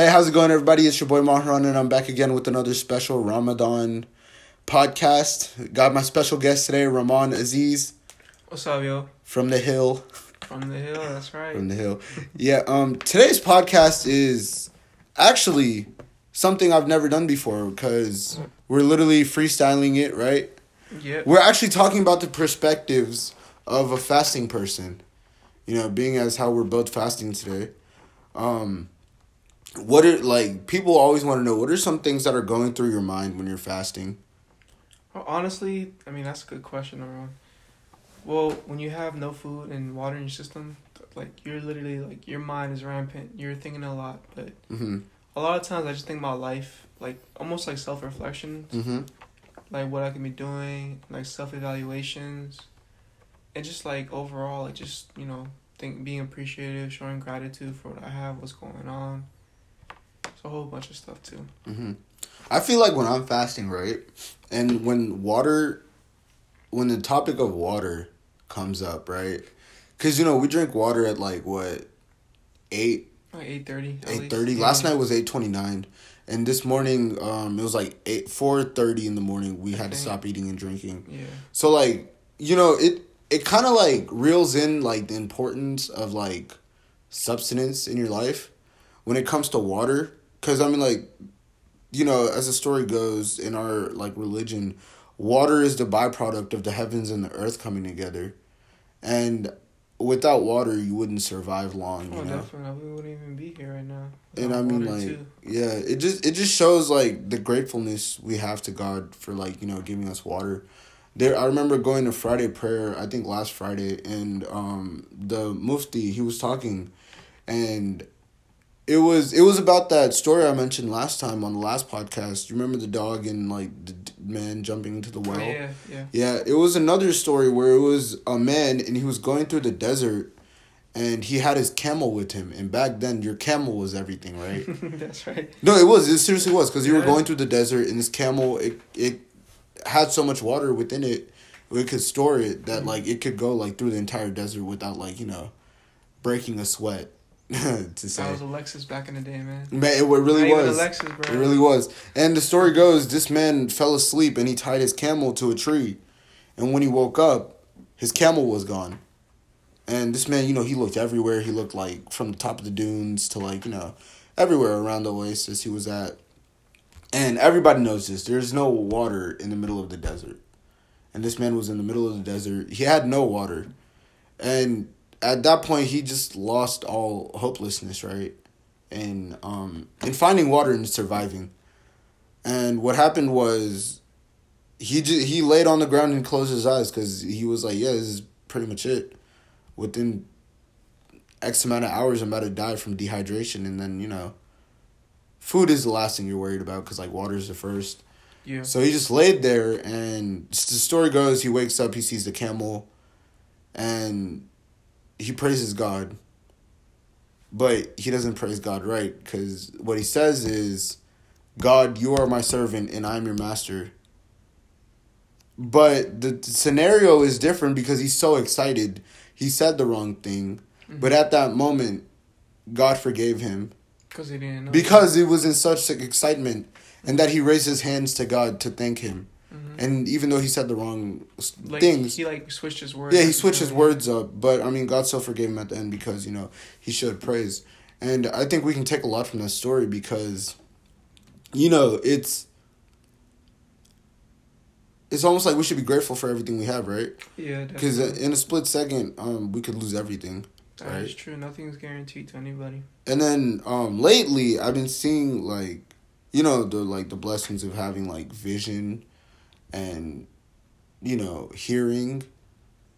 Hey, how's it going, everybody? It's your boy Maharan, and I'm back again with another special Ramadan podcast. Got my special guest today, Rahman Aziz What's up, yo? from the Hill. From the hill, that's right. From the Hill. Yeah. Um. Today's podcast is actually something I've never done before because we're literally freestyling it, right? yeah. We're actually talking about the perspectives of a fasting person. You know, being as how we're both fasting today. Um what are like people always want to know what are some things that are going through your mind when you're fasting? Well, honestly, I mean that's a good question, Aaron. Well, when you have no food and water in your system, like you're literally like your mind is rampant. You're thinking a lot, but Mhm. a lot of times I just think about life, like almost like self reflection, Mhm. like what I can be doing, like self evaluations, and just like overall, like just you know, think being appreciative, showing gratitude for what I have, what's going on. It's a whole bunch of stuff too. Mhm. I feel like when I'm fasting, right? And when water when the topic of water comes up, right? Cuz you know, we drink water at like what 8 Like eight thirty. eight thirty. Last night was eight twenty nine, and this morning um it was like eight four thirty in the morning. We had to stop eating and drinking. Yeah. So like you know it it kind of like reels in like the importance of like substance in your life when it comes to water. Because I mean like you know as the story goes in our like religion, water is the byproduct of the heavens and the earth coming together, and without water you wouldn't survive long. You Oh, know? definitely. We wouldn't even be here right now. and I mean like too. yeah, it just it just shows like the gratefulness we have to God for like you know giving us water. There, I remember going to Friday prayer. I think last Friday, and um, the Mufti he was talking, and it was it was about that story I mentioned last time on the last podcast. You remember the dog and like the d- man jumping into the well? Oh, yeah, yeah. Yeah, it was another story where it was a man and he was going through the desert and he had his camel with him. And back then, your camel was everything, right? That's right. no, it was. It seriously was because you were going through the desert and this camel, it, it had so much water within it, it could store it that, mm-hmm. like, it could go, like, through the entire desert without, like, you know, breaking a sweat, to say. That was a Lexus back in the day, man. Man, it really Not even was. a Lexus, bro. It really was. And the story goes this man fell asleep and he tied his camel to a tree. And when he woke up, his camel was gone. And this man, you know, he looked everywhere. He looked like from the top of the dunes to like, you know, everywhere around the oasis he was at. And everybody knows this. There's no water in the middle of the desert. And this man was in the middle of the desert. He had no water. And at that point he just lost all hopelessness, right? and um and finding water and surviving. And what happened was he just, he laid on the ground and closed his eyes cuz he was like, yeah, this is pretty much it. Within X amount of hours I'm about to die from dehydration and then, you know, food is the last thing you're worried about cuz like water is the first. Yeah. So he just laid there, and the story goes he wakes up, he sees the camel, and he praises God. But he doesn't praise God right, because what he says is, God, you are my servant, and I'm your master. But the, scenario is different because he's so excited. He said the wrong thing, mm-hmm. but at that moment, God forgave him Because he didn't know. because it was in such excitement and that he raised his hands to God to thank him. Mhm. And even though he said the wrong like, things, He like switched his words. yeah, he switched his words up. But I mean, God still forgave him at the end because you know he showed praise, and I think we can take a lot from that story because, you know, it's it's almost like we should be grateful for everything we have, right? Yeah, Because in a split second, um, we could lose everything. That right. is true. Nothing's guaranteed to anybody. And then um lately I've been seeing like you know the like the blessings of having like vision and you know hearing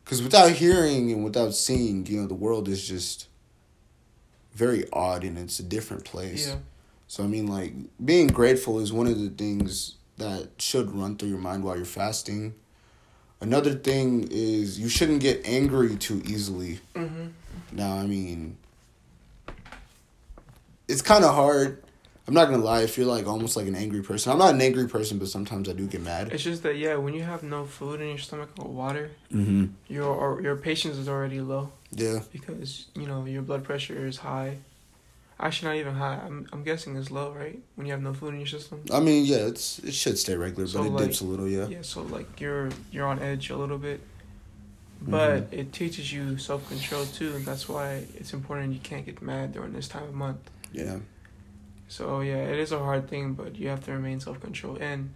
cuz without hearing and without seeing you know the world is just very odd and it's a different place. Yeah. So I mean like being grateful is one of the things that should run through your mind while you're fasting. Another thing is you shouldn't get angry too easily. Mm-hmm. Now, I mean, it's kind of hard. I'm not gonna lie. If you're like almost like an angry person, I'm not an angry person, but sometimes I do get mad. It's just that yeah, when you have no food in your stomach or water, Mm-hmm. your or your patience is already low Yeah. because you know your blood pressure is high. Actually, not even high. I'm I'm guessing it's low, right? When you have no food in your system. I mean, yeah, it's it should stay regular, So, but it like, dips a little, yeah. Yeah, so like you're you're on edge a little bit, but Mm-hmm. it teaches you self control too, and that's why it's important. You can't get mad during this time of month. Yeah. So yeah, it is a hard thing, but you have to remain self control. And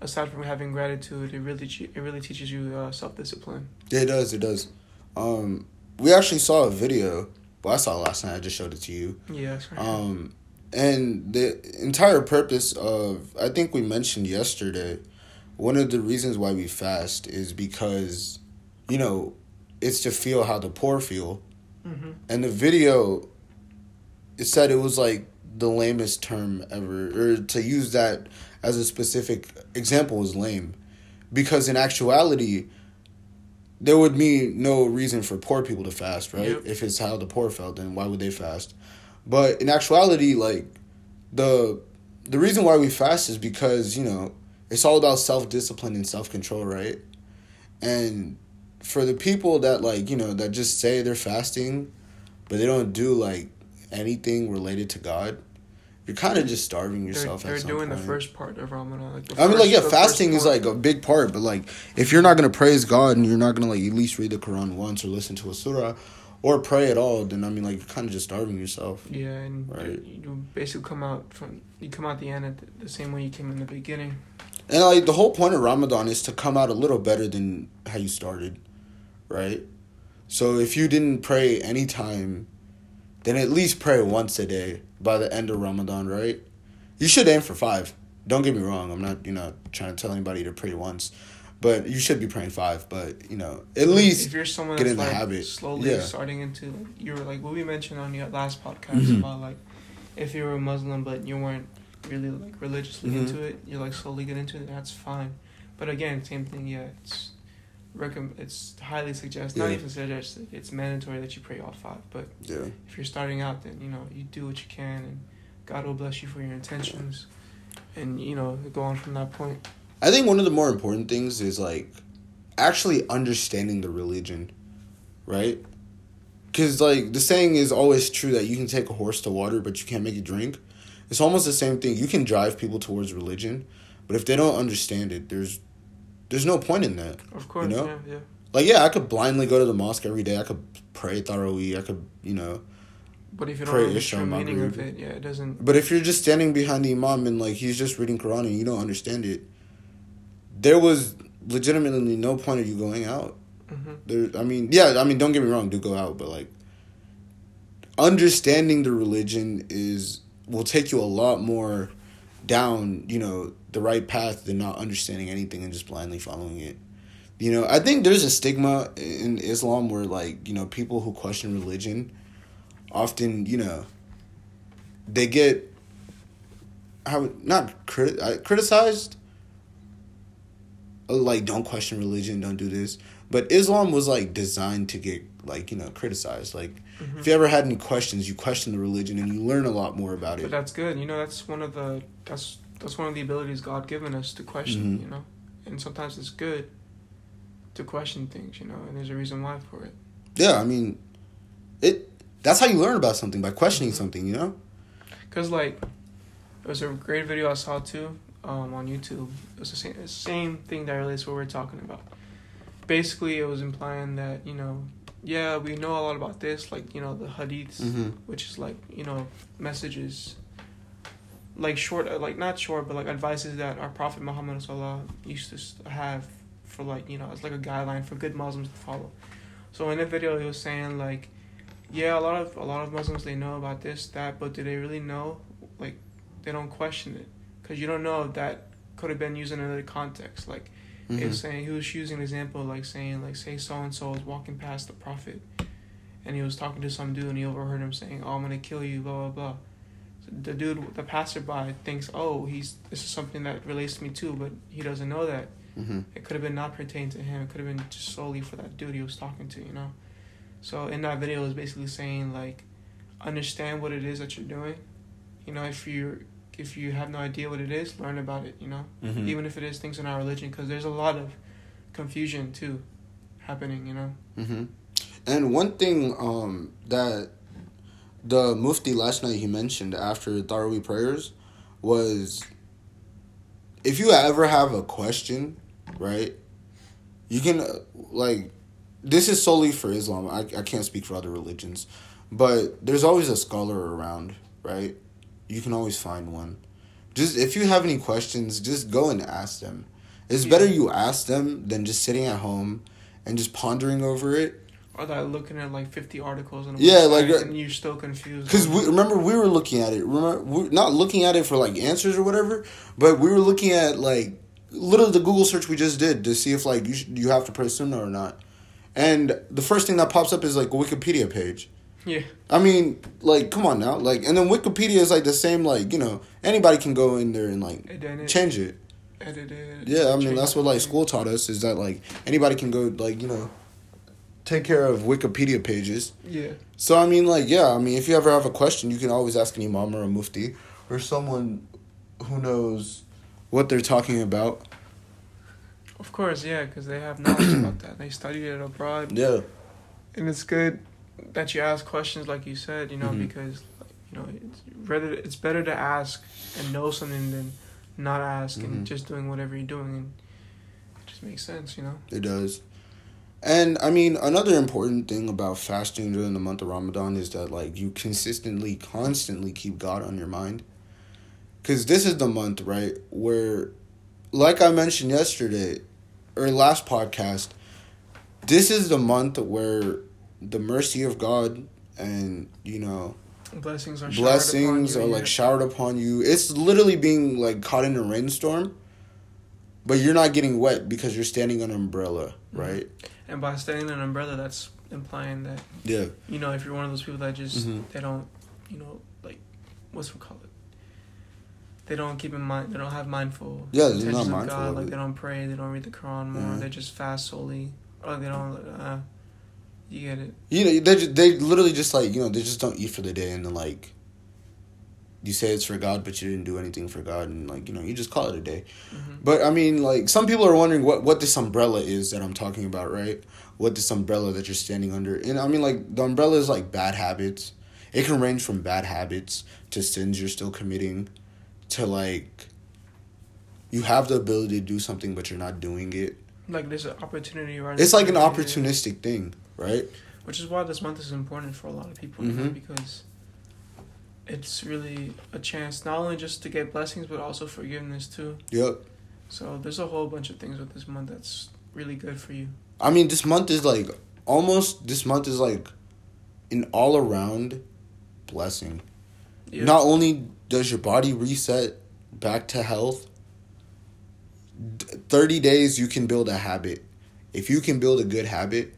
aside from having gratitude, it really it really teaches you uh, self discipline. Yeah, it does. It does. Um, we actually saw a video. Well, I saw it last night. I just showed it to you. Yeah, right. Um, and the entire purpose of, I think we mentioned yesterday, one of the reasons why we fast is because, you know, it's to feel how the poor feel. hmm And the video, it said it was like the lamest term ever, or to use that as a specific example is lame, because in actuality, there would be no reason for poor people to fast, right? Yep. If it's how the poor felt, then why would they fast? But in actuality, like the the reason why we fast is because you know it's all about self discipline and self control, right? And for the people that like you know that just say they're fasting, but they don't do like anything related to God, you're kind of just starving They're, yourself. they're at some doing point. the first part of Ramadan. Like I mean, like yeah, fasting is like a big part, but like if you're not gonna praise God and you're not gonna like at least read the Quran once or listen to a surah, or pray at all, then I mean like you're kind of just starving yourself. Yeah, and Right. you, basically come out from you come out the end at the, the same way you came in the beginning. And like the whole point of Ramadan is to come out a little better than how you started, right? So if you didn't pray any time, then at least pray once a day by the end of Ramadan, right? You should aim for five. Don't get me wrong. I'm not, you know, trying to tell anybody to pray once, but you should be praying five. But you know, at least if you're someone get that's in the like habit. slowly Yeah. starting into like, you were like what we mentioned on your last podcast Mhm. about like if you were a Muslim but you weren't really like religiously Mhm. into it, you like slowly get into it. That's fine. But again, same thing. Yeah, it's recomm- It's highly suggested. Not even suggested. It's mandatory that you pray all five. But yeah. if you're starting out, then you know you do what you can, and God will bless you for your intentions, and you know go on from that point. I think one of the more important things is like actually understanding the religion, right? Because like the saying is always true that you can take a horse to water, but you can't make it drink. It's almost the same thing. You can drive people towards religion, but if they don't understand it, there's there's no point in that. Of course, you know? yeah, yeah. Like yeah, I could blindly go to the mosque every day. I could pray Taraweeh. I could you know. But if you Pray don't understand the meaning of it, yeah, it doesn't. But if you're just standing behind the imam and like he's just reading Quran and you don't understand it, there was legitimately no point of you going out. hmm There, I mean, yeah, I mean, don't get me wrong, do go out, but like, understanding the religion is will take you a lot more down, you know, the right path than not understanding anything and just blindly following it. You know, I think there's a stigma in Islam where like, you know, people who question religion often, you know, they get how not crit, uh, criticized like don't question religion, don't do this. But Islam was like designed to get like you know criticized. Like Mhm. if you ever had any questions, you question the religion and you learn a lot more about it. But it. that's good. You know, that's one of the that's that's one of the abilities God given us to question. Mhm. You know, and sometimes it's good to question things. You know, and there's a reason why for it. Yeah, I mean, it. That's how you learn about something by questioning Mhm. something. You know. Cause like, it was a great video I saw too, um, on YouTube. It was the same the same thing that relates to what we're talking about. Basically, it was implying that you know, yeah, we know a lot about this, like you know the hadiths, Mm-hmm. which is like you know messages like short uh, like not short but like advices that our prophet muhammad sallallahu used to have for like you know it's like a guideline for good muslims to follow. So in the video he was saying like yeah a lot of a lot of muslims they know about this that but do they really know? Like they don't question it because you don't know if that could have been used in another context. Like Mm-hmm. saying he was using an example like saying like say so and so is walking past the prophet and he was talking to some dude and he overheard him saying oh i'm gonna kill you blah blah blah. So the dude the passerby thinks oh he's this is something that relates to me too but he doesn't know that. Mm-hmm. it could have been not pertaining to him. It could have been just solely for that dude he was talking to you know? So in that video is basically saying like understand what it is that you're doing. You know if you're if you have no idea what it is learn about it you know Mm-hmm. even if it is things in our religion, because there's a lot of confusion too happening. You know. Mm-hmm. And one thing um, that the Mufti last night he mentioned after Taraweeh prayers was if you ever have a question, right? You can uh, like this is solely for Islam. I I can't speak for other religions, but there's always a scholar around, right? You can always find one. Just if you have any questions, just go and ask them. It's Yeah. better you ask them than just sitting at home and just pondering over it. Or that looking at like fifty articles and Yeah, like, uh, and you're still confused. Because we remember we were looking at it. Remember, we're not looking at it for like answers or whatever, but we were looking at like literally the Google search we just did to see if like you sh- you have to press Sunnah or not. And the first thing that pops up is like a Wikipedia page. Yeah, I mean, like, come on now, like, and then Wikipedia is like the same, like, you know, anybody can go in there and like it change it. edited. Yeah, I mean that's what like school taught us is that like anybody can go like you know take care of Wikipedia pages. Yeah, So I mean, like, yeah, I mean, if you ever have a question, you can always ask an imam or a mufti or someone who knows what they're talking about. of course, yeah, because they have knowledge about that. They studied it abroad, Yeah, and it's good that you ask questions like you said. You know, Mhm. because you know it's rather it's better to ask and know something than not ask Mhm. and just doing whatever you're doing, and it just makes sense. You know. it does. And I mean, another important thing about fasting during the month of Ramadan is that like you consistently, constantly keep God on your mind. Cause this is the month, right, where, like I mentioned yesterday, or last podcast, this is the month where the mercy of God and you know Blessings are blessings are like yeah. showered upon you. It's literally being like caught in a rainstorm, but you're not getting wet because you're standing on an umbrella, Mhm. right? And by standing on an umbrella, that's implying that Yeah. you know if you're one of those people that just Mhm. they don't, you know, like what's we call it. They don't keep in mind. They don't have mindful. Yeah, they're not of mindful God. Like they don't pray. They don't read the Quran more. They just fast solely. Or they don't. Uh, you get it. You know, they they literally just like you know they just don't eat for the day and then like. You say it's for God, but you didn't do anything for God, and like you know, you just call it a day. hmm But I mean, like some people are wondering what what this umbrella is that I'm talking about, right? What this umbrella that you're standing under, and I mean, like the umbrella is like bad habits. It can range from bad habits to sins you're still committing, to like. You have the ability to do something, but you're not doing it. Like there's an opportunity right. It's like an opportunistic thing, right? Which is why this month is important for a lot of people you know, Mhm. because it's really a chance not only just to get blessings but also forgiveness too. Yep. So there's a whole bunch of things with this month that's really good for you. I mean, this month is like almost. This month is like an all around blessing. Yeah. Not only does your body reset back to health, 30 days you can build a habit. If you can build a good habit,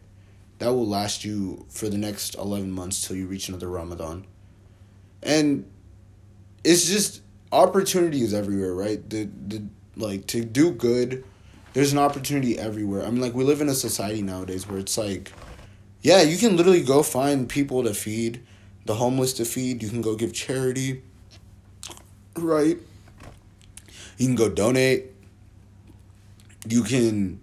that will last you for the next 11 months till you reach another Ramadan. And it's just opportunities everywhere, right? The the like to do good, there's an opportunity everywhere. I mean like we live in a society nowadays where it's like yeah, you can literally go find people to feed, the homeless to feed, you can go give charity. Right? You can go donate. You can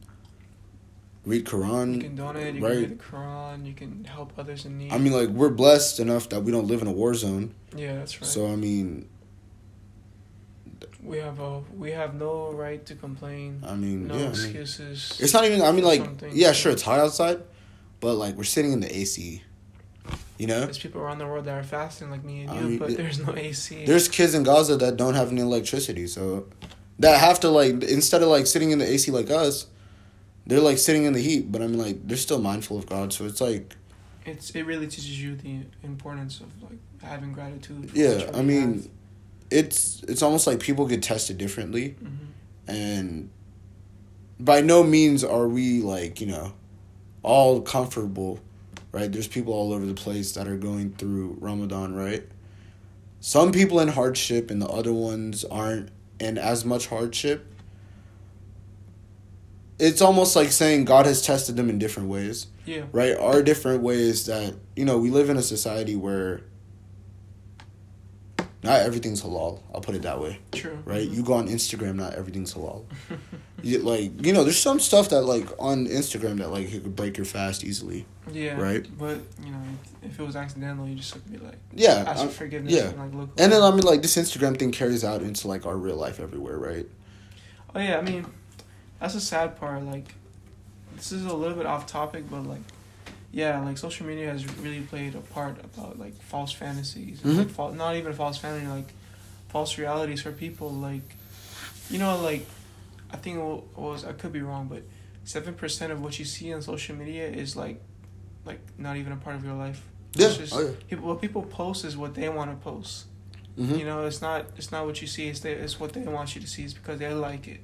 read Quran. You can donate, you right. can read the Quran, you can help others in need. I mean, like we're blessed enough that we don't live in a war zone. yeah, that's right. So I mean, we have a we have no right to complain. I mean, No yeah. I mean, excuses. it's not even. I mean, like, yeah, sure, it's hot outside, but like we're sitting in the AC. You know, There's people around the world that are fasting like me and I you, mean, but it- there's no AC. there's kids in Gaza that don't have any electricity, so that have to like instead of like sitting in the AC like us, they're like sitting in the heat. But I mean, like they're still mindful of God, so it's like It's it really teaches you the importance of like having gratitude. Yeah, I mean, it's it's almost like people get tested differently. Mhm. and by no means are we like you know all comfortable right there's people all over the place that are going through ramadan right some people in hardship and the other ones aren't in as much hardship it's almost like saying god has tested them in different ways yeah, right are different ways that you know we live in a society where not everything's halal i'll put it that way true. right? Mhm. You go on Instagram, not everything's halal, you, like you know, there's some stuff that like on Instagram that like it could break your fast easily. Yeah. Right. But you know, if it was accidental, you just have to be like Yeah, ask for forgiveness yeah. and like look. and then. I mean like this Instagram thing carries out into like our real life everywhere, right? Oh yeah, I mean, that's the sad part. Like, this is a little bit off topic, but like, yeah, like social media has really played a part about like false fantasies, and, like, fal- not even false fantasy, like false realities for people. Like, you know, like, I think it was I could be wrong, but seven percent of what you see on social media is like, like not even a part of your life. Yeah. It's just oh yeah. people, what people post is what they want to post. Mhm. You know, it's not it's not what you see. It's they, it's what they want you to see. It's because they like it,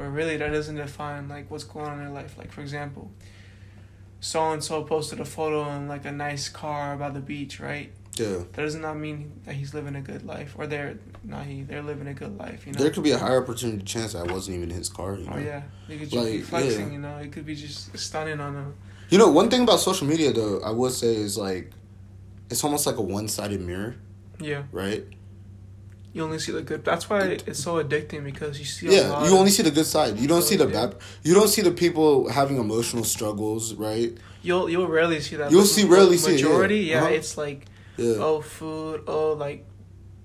but really that doesn't define like what's going on in their life. Like for example, so and so posted a photo on like a nice car by the beach, right? Yeah. That does not mean that he's living a good life, or they're not he they're living a good life. You know. There could be a higher opportunity chance that wasn't even his car. You oh, know? oh yeah, they could just be flexing. yeah. You know, it could be just stunning on them. You know, one thing about social media though, I would say is like, it's almost like a one-sided mirror, Yeah, right? You only see the good. That's why it's so addicting because you see. a Yeah, lot you of- only see the good side. You don't see the Yeah. bad. You don't see the people having emotional struggles, right? You'll you'll rarely see that. You'll see- rarely see it, yeah. Majority, yeah, Uh-huh. it's like Yeah, oh food, oh like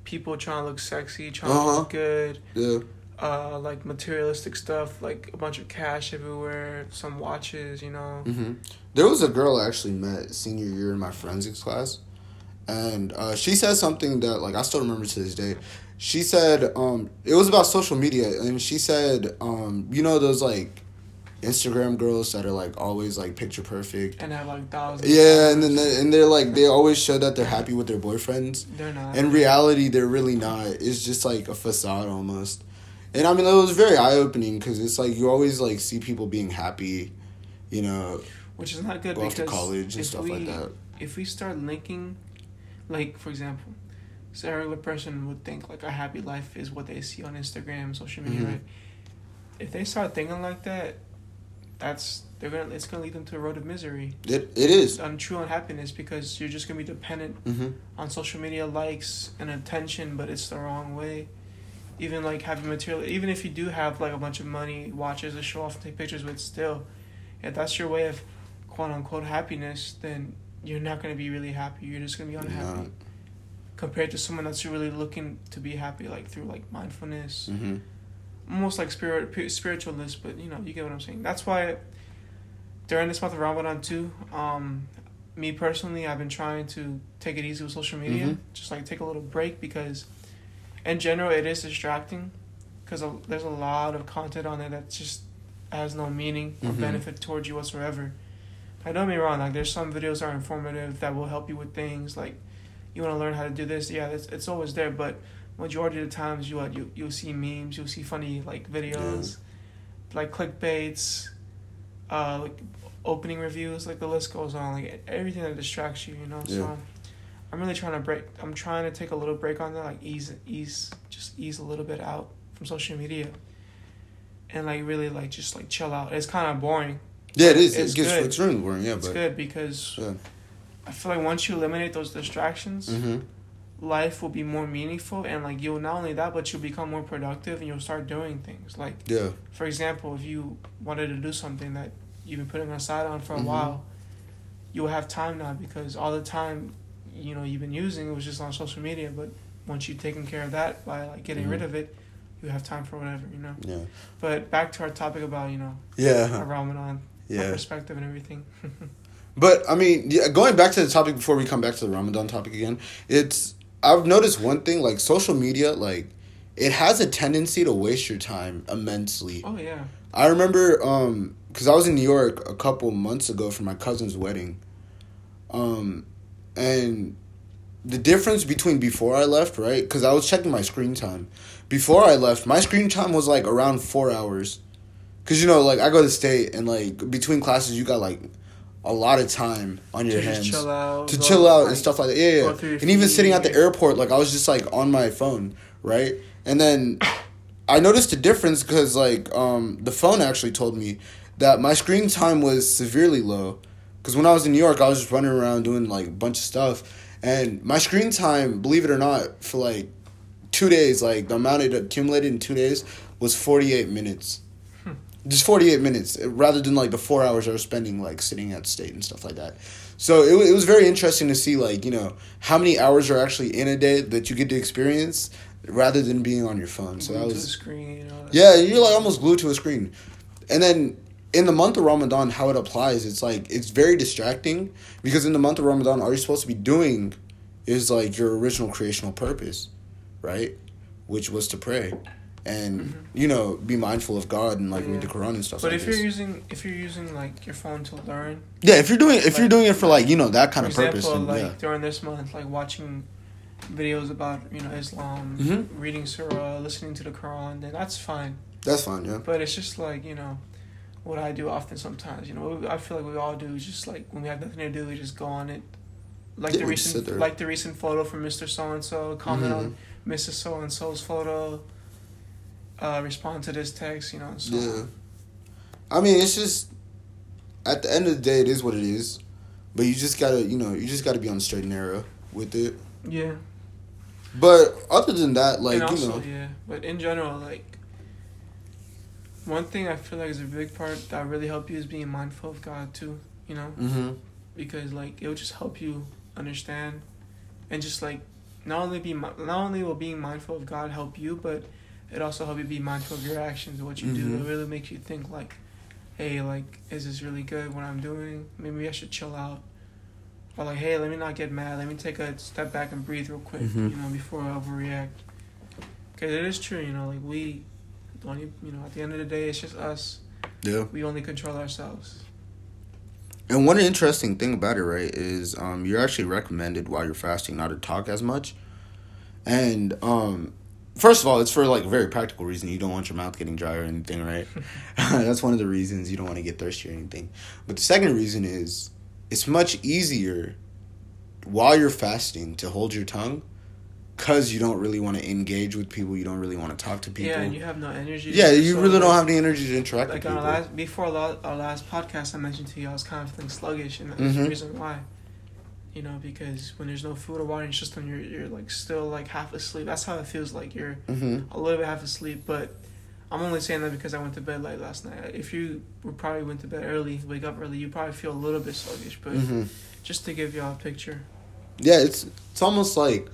people trying to look sexy, trying Uh-huh. to look good, yeah, uh like materialistic stuff, like a bunch of cash everywhere, some watches, you know. hmm There was a girl I actually met senior year in my forensics class, and uh, she said something that like I still remember to this day. She said um, it was about social media, and she said um, you know those like Instagram girls that are like always like picture perfect. And have like thousands. Yeah, and then they, and they're like they always show that they're happy with their boyfriends. they're not. In reality, they're really not. It's just like a facade almost. And I mean, it was very eye opening because it's like you always like see people being happy, you know, which is not good go off because to college and stuff we, like that. If we start linking, like for example, regular person would think like a happy life is what they see on Instagram, social media, Mhm. right? If they start thinking like that, that's they're gonna it's gonna lead them to a road of misery. It it is. untrue unhappiness because you're just gonna be dependent Mm-hmm. on social media likes and attention, but it's the wrong way. Even like having material, even if you do have like a bunch of money, watches to show off and take pictures with, still, if that's your way of quote unquote happiness, then you're not gonna be really happy. You're just gonna be unhappy No. compared to someone that's really looking to be happy, like through like mindfulness, Mm-hmm. almost like spirit spiritualist. But you know, you get what I'm saying. That's why during this month of Ramadan too, um, me personally, I've been trying to take it easy with social media, Mhm. just like take a little break because, in general, it is distracting, because there's a lot of content on there that just has no meaning or Mhm. benefit towards you whatsoever. I don't get me wrong, like there's some videos that are informative that will help you with things like you want to learn how to do this. Yeah, it's, it's always there, but majority of the times you you you'll see memes, you'll see funny like videos, like clickbaits, uh, like opening reviews, like the list goes on, like everything that distracts you, you know. Yeah. So I'm really trying to break. I'm trying to take a little break on that, like ease, ease, just ease a little bit out from social media, and like really like just like chill out. It's kind of boring. Yeah, it is. It's it gets good. boring. Yeah, It's but good because yeah. I feel like once you eliminate those distractions, Mm-hmm. life will be more meaningful, and like you'll not only that, but you'll become more productive, and you'll start doing things. Like Yeah. for example, if you wanted to do something that you've been putting aside on for a Mhm. while, you'll have time now because all the time, you know, you've been using it was just on social media. But once you've taken care of that by like getting Mhm. rid of it, you have time for whatever, you know. Yeah. But back to our topic about you know Yeah. Ramadan, my Yeah. perspective and everything. But I mean, yeah, going back to the topic before we come back to the Ramadan topic again, it's I've noticed one thing like social media like it has a tendency to waste your time immensely. oh yeah, I remember um cuz I was in New York a couple months ago for my cousin's wedding. Um and the difference between before I left, right? Cuz I was checking my screen time. Before I left, my screen time was like around 4 hours. Cuz you know, like I go to state and like between classes you got like a lot of time on your to hands chill out, to chill out like, and stuff like that. Yeah, yeah. And even sitting at the airport, like I was just like on my phone, right? And then I noticed a difference because like um the phone actually told me that my screen time was severely low. Because when I was in New York, I was just running around doing like a bunch of stuff, and my screen time, believe it or not, for like two days, like the amount it accumulated in two days was forty eight minutes. Just 48 minutes uh, rather than like the four hours I was spending like sitting at state and stuff like that. So it, it was very interesting to see like, you know, how many hours are actually in a day that you get to experience rather than being on your phone. So that Glued to was the screen. You know, yeah, you're like almost glued to a screen. And then in the month of Ramadan, how it applies, it's like it's very distracting because in the month of Ramadan, all you're supposed to be doing is like your original creational purpose, right? Which was to pray. And you know, be mindful of God and like read the Mm-hmm. Quran and stuff like that. But like if this. you're using if you're using like your phone to learn, yeah, if you're doing if you're doing it for like, you know, that kind of purpose, example, then like yeah. during this month, like watching videos about you know Islam, Mhm. reading Surah, listening to the Quran, then that's fine. That's fine, yeah. But it's just like you know, what I do often sometimes. You know, I feel like we all do. is Just like when we have nothing to do, we just go on it. Like Yeah, the we just sit recent, like the recent photo from Mister So and So. Comment Mhm. on Mrs. So and So's photo. Uh, respond to this text. You know. So Yeah. I mean, it's just at the end of the day, it is what it is. But you just gotta, you know, you just gotta be on the straight and narrow with it. Yeah. But other than that, like and you know, yeah. But in general, like one thing I feel like is a big part that really help you is being mindful of God too. You know, hmm because like it will just help you understand, and just like not only be not only will being mindful of God help you, but it also help you be mindful of your actions, and what you do. Mhm. It really makes you think like, hey, like is this really good what I'm doing? Maybe I should chill out. Or like, hey, let me not get mad. Let me take a step back and breathe real quick, Mhm. you know, before I overreact. Because it is true, you know, like we, don't even, you know, at the end of the day, it's just us. yeah. We only control ourselves. And one interesting thing about it, right, is um, you're actually recommended while you're fasting not to talk as much. And um, first of all, it's for like a very practical reason. You don't want your mouth getting dry or anything, right? That's one of the reasons you don't want to get thirsty or anything. But the second reason is it's much easier while you're fasting to hold your tongue because you don't really want to engage with people. You don't really want to talk to people. Yeah, and you have no energy. Yeah, you So, really like- don't have the energy to interact Like with people. our last, before our last podcast, I mentioned to you I was kind of feeling sluggish, and that's Mhm. the reason why. You know, because when there's no food or water in your system, you're you're like still like half asleep. That's how it feels like you're hmm a little bit half asleep. But I'm only saying that because I went to bed late last night. If you probably went to bed early, wake up early, you probably feel a little bit sluggish. But hmm just to give y'all a picture. Yeah, it's it's almost like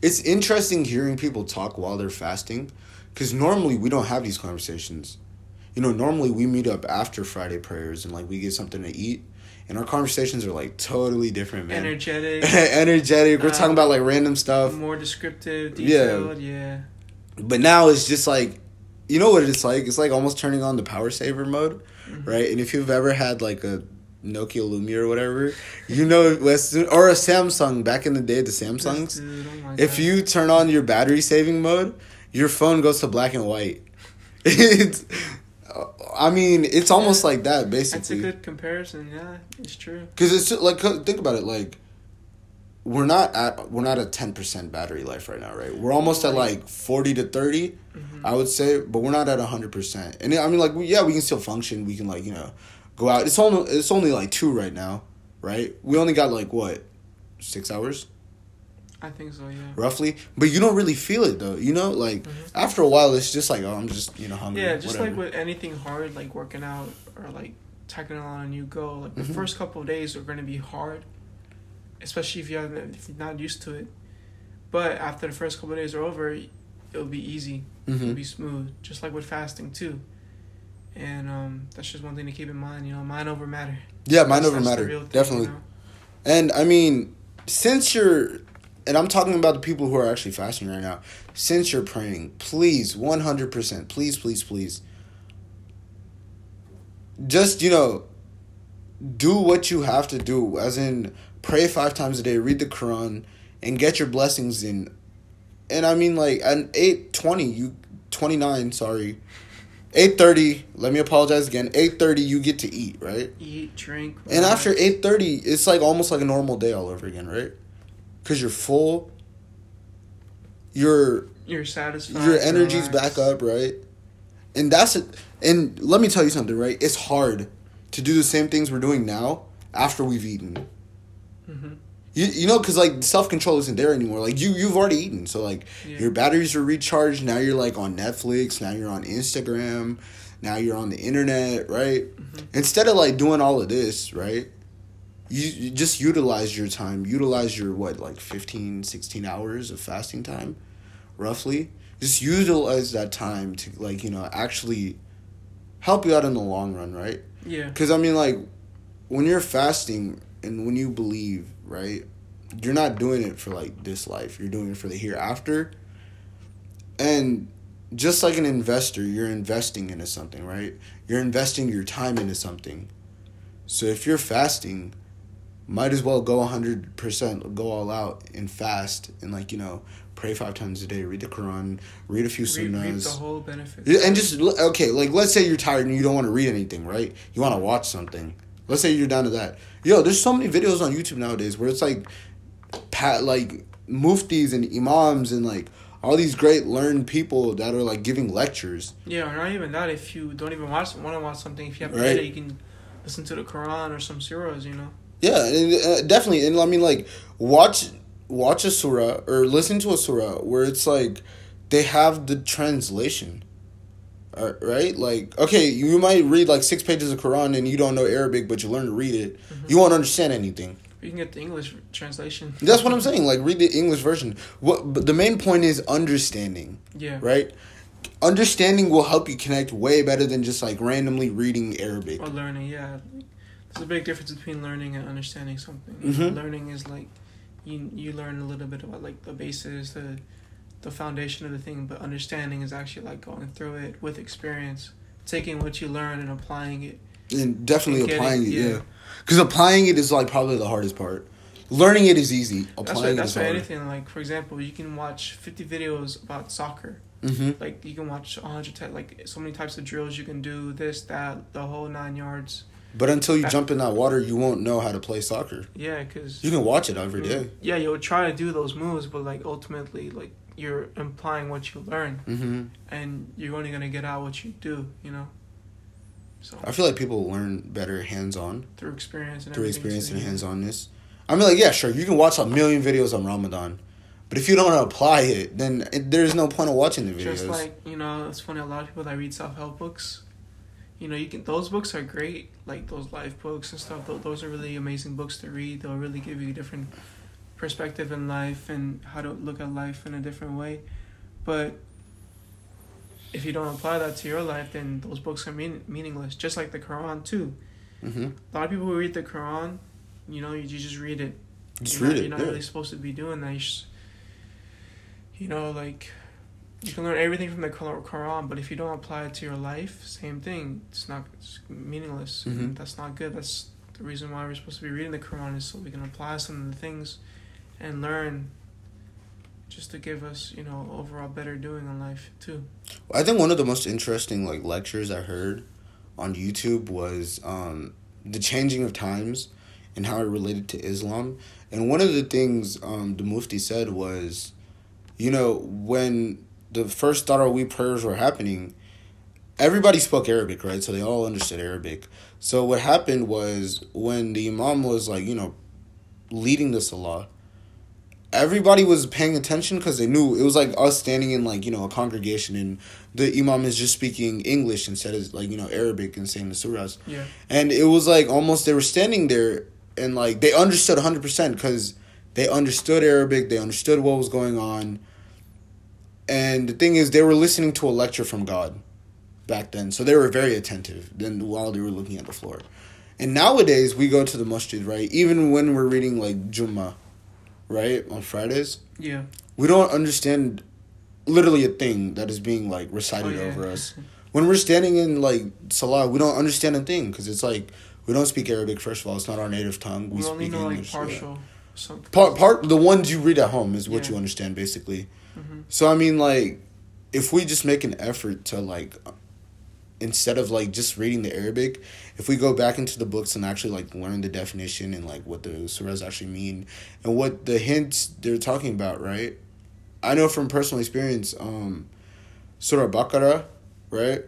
it's interesting hearing people talk while they're fasting because normally we don't have these conversations. You know, normally we meet up after Friday prayers and like we get something to eat, and our conversations are like totally different, man. Energetic, Energetic. We're talking about like random stuff, more descriptive, Yeah. detailed. Yeah. but now it's just like, you know what it's like? It's like almost turning on the power saver mode, Mhm. right? And if you've ever had like a Nokia Lumia or whatever, you know, soon- or a Samsung back in the day, the Samsungs. Dude, oh If you turn on your battery saving mode, your phone goes to black and white. I mean, it's almost like that basically. That's a good comparison. Yeah, it's true. Because it's like think about it, like we're not at we're not at ten percent battery life right now, right? We're almost at like forty to 30 Mhm. I would say, but we're not at hundred percent. And I mean, like, we, yeah, we can still function. We can like you know go out. It's only it's only like two right now, right? We only got like what six hours I think so. Yeah. roughly, but you don't really feel it though. You know, like Mhm. after a while, it's just like oh, I'm just you know hungry. Yeah, just whatever. like with anything hard, like working out or like tackling on a new goal. Like the Mhm. first couple of days are going to be hard, especially if you haven't, if you're not used to it. But after the first couple of days are over, it'll be easy. It'll Mhm. be smooth, just like with fasting too. And um, that's just one thing to keep in mind. You know, mind over matter. yeah, mind That's- over that's matter, thing, definitely. you know? And I mean, since you're, and I'm talking about the people who are actually fasting right now. Since you're praying, please, one hundred percent, please, please, please, just you know, do what you have to do. As in, pray five times a day, read the Quran, and get your blessings in. And I mean, like at eight twenty, you twenty nine, sorry. 8:30, let me apologize again. 8:30 you get to eat, right? Eat, drink. And after eight thirty, it's like almost like a normal day all over again, right? Because you're full. Your you're satisfied. your energy's relaxed. back up, right? And that's it. And let me tell you something, right? It's hard to do the same things we're doing now after we've eaten. Mhm. You you know because like self control isn't there anymore. Like you you've already eaten, so like Yeah. your batteries are recharged. Now you're like on Netflix. Now you're on Instagram. Now you're on the internet, right? Instead of like doing all of this, right? You, you just utilize your time. Utilize your what like 15, 16 hours of fasting time, roughly. Just utilize that time to like, you know, actually help you out in the long run, right? Yeah. Because I mean, like, when you're fasting and when you believe, right, you're not doing it for like this life. You're doing it for the hereafter. And just like an investor, you're investing into something, right? You're investing your time into something. So if you're fasting, might as well go 100%, go all out and fast and, like, you know, pray five times a day, read the Quran, read a few Reap, reap the sunnahs. whole benefit. And just okay, like let's say you're tired and you don't want to read anything, right? You want to watch something. Let's say you're down to that. Yo, there's so many videos on YouTube nowadays where it's like, pat like muftis and imams and like all these great learned people that are like giving lectures. Yeah, or not even that. If you don't even watch, want to watch something, if you have Right. data, you can listen to the Quran or some surahs. You know. Yeah, and, uh, definitely. And I mean, like, watch watch a surah or listen to a surah where it's like they have the translation. Uh, right? Like, okay, you might read like six pages of Quran and you don't know Arabic, but you learn to read it. You won't understand anything. You can get the English translation. That's what I'm saying. Like, read the English version. What? But the main point is understanding, Yeah. right? Understanding will help you connect way better than just like randomly reading Arabic. Or learning, yeah. There's a big difference between learning and understanding something. Mhm. Learning is like you you learn a little bit about like the basis, the the foundation of the thing, but understanding is actually like going through it with experience, taking what you learn and applying it. And definitely And getting- applying it, yeah. yeah. Because applying it is like probably the hardest part. Learning it is easy. That's Applying it that's is why hard. anything like for example, you can watch 50 videos about soccer. hmm Like you can watch 100 ty- like so many types of drills you can do this that the whole 9 yards. But until you jump in that water, you won't know how to play soccer. Yeah, cuz You can watch it every day. Yeah, you'll try to do those moves, but like ultimately, like you're implying what you learn, hmm and you're only gonna get out what you do. You know. So I feel like people learn better hands on through experience and through experience and hands onness. I mean, like, yeah, sure, you can watch a million videos on Ramadan, but if you don't apply it, then it, there's no point of watching the videos. Just like you know, it's funny. A lot of people that read self help books, you know, you can those books are great. Like those life books and stuff. Those, those are really amazing books to read. They'll really give you a different perspective in life and how to look at life in a different way. But if you don't apply that to your life, then those books are mean, meaningless. Just like the Quran too. hmm A lot of people who read the Quran, you know, you, you just read it. Just you're read not, it. You're not yeah. really supposed to be doing that. You, just, you know, like you can learn everything from the Quran, but if you don't apply it to your life, same thing. It's not it's meaningless. Mhm. That's not good. That's the reason why we're supposed to be reading the Quran is so we can apply some of the things and learn. Just to give us, you know, overall better doing in life too. I think one of the most interesting like lectures I heard on YouTube was um, the changing of times and how it related to Islam. And one of the things um, the Mufti said was, you know, when the first Tarawih prayers were happening, everybody spoke Arabic, right? So they all understood Arabic. So what happened was when the Imam was like, you know, leading the Salah, everybody was paying attention because they knew it was like us standing in like you know a congregation and the imam is just speaking english instead of like you know arabic and saying the surahs Yeah. and it was like almost they were standing there and like they understood 100% because they understood arabic they understood what was going on and the thing is they were listening to a lecture from god back then so they were very attentive then while they were looking at the floor and nowadays we go to the masjid right even when we're reading like Jummah, right on fridays Yeah. we don't understand literally a thing that is being like recited Oh, yeah. over us. When we're standing in like salah, we don't understand a thing because it's like we don't speak Arabic. First of all, it's not our native tongue. We, We, only speak know like English. yeah. partial. Something. Part part the ones you read at home is what Yeah. you understand basically. Mhm. So I mean, like, if we just make an effort to like, instead of like just reading the Arabic, if we go back into the books and actually like learn the definition and like what the surahs actually mean and what the hints they're talking about, right? I know from personal experience, um, Surah Baqarah, right,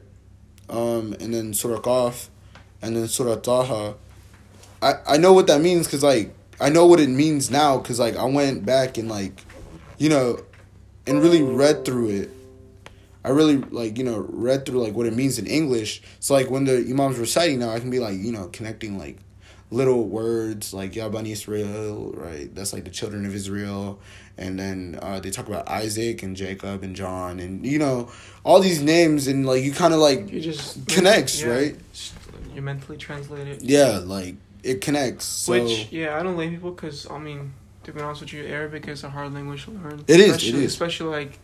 um, and then Surah Qaf, and then Surah Taha. I I know what that means because like I know what it means now because like I went back and like, you know, and really read through it. I really like you know read through like what it means in English. So like when the imam's reciting now, I can be like you know connecting like little words like Ya Bani Israel, right? That's like the children of Israel, and then uh, they talk about Isaac and Jacob and John, and you know all these names, and like you kind of like You just connects, yeah, right? You mentally translate it. Yeah, like it connects. So Which yeah, I don't blame people because I mean, to be honest with you, Arabic is a hard language to learn. It is, it Especially, like,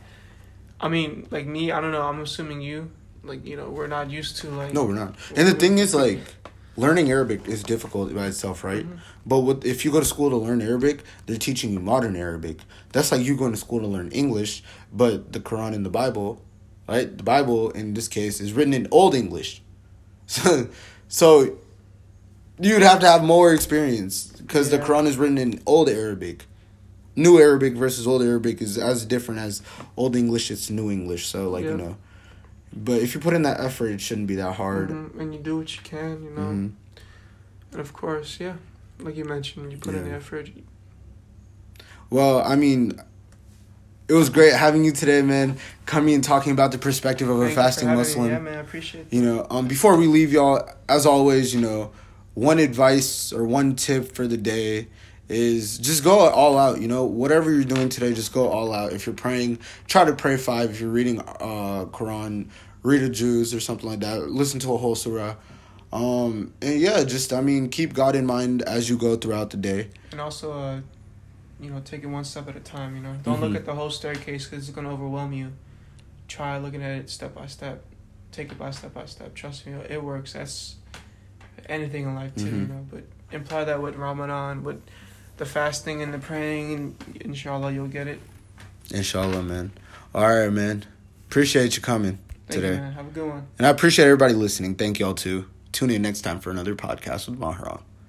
I mean, like me. I don't know. I'm assuming you, like you know, we're not used to like. no, we're not. And the thing is like learning Arabic is difficult by itself, right? Mhm. But with, if you go to school to learn Arabic, they're teaching you modern Arabic. That's like you going to school to learn English, but the Quran and the Bible, right? The Bible in this case is written in Old English, so so you'd have to have more experience because the Quran is written in Old Arabic. New Arabic versus Old Arabic is as different as Old English. It's New English, so like Yeah. you know. But if you put in that effort, it shouldn't be that hard. Mhm, and you do what you can, you know. Mhm. And of course, yeah, like you mentioned, you put in the effort. Well, I mean, it was great having you today, man. Coming and talking about the perspective of a Thank for fasting having me. Muslim. Yeah, man, I appreciate it. You know, um, before we leave y'all, as always, you know, one advice or one tip for the day is just go all out. You know, whatever you're doing today, just go all out. If you're praying, try to pray five. If you're reading uh Quran, read a juz or something like that. Listen to a whole surah. Um, and yeah, just I mean, keep God in mind as you go throughout the day. And also, uh, you know, take it one step at a time. You know, don't look Mhm. at the whole staircase because it's gonna overwhelm you. Try looking at it step by step. Take it by step by step. Trust me, it works. That's anything in life too. You Mhm. know, but imply that with Ramadan, with the fasting and the praying, and inshallah you'll get it. Inshallah, man. All right, man. Appreciate you coming Thank today. you, man. Have a good one. And I appreciate everybody listening. Thank y'all too. Tune in next time for another podcast with Maharan.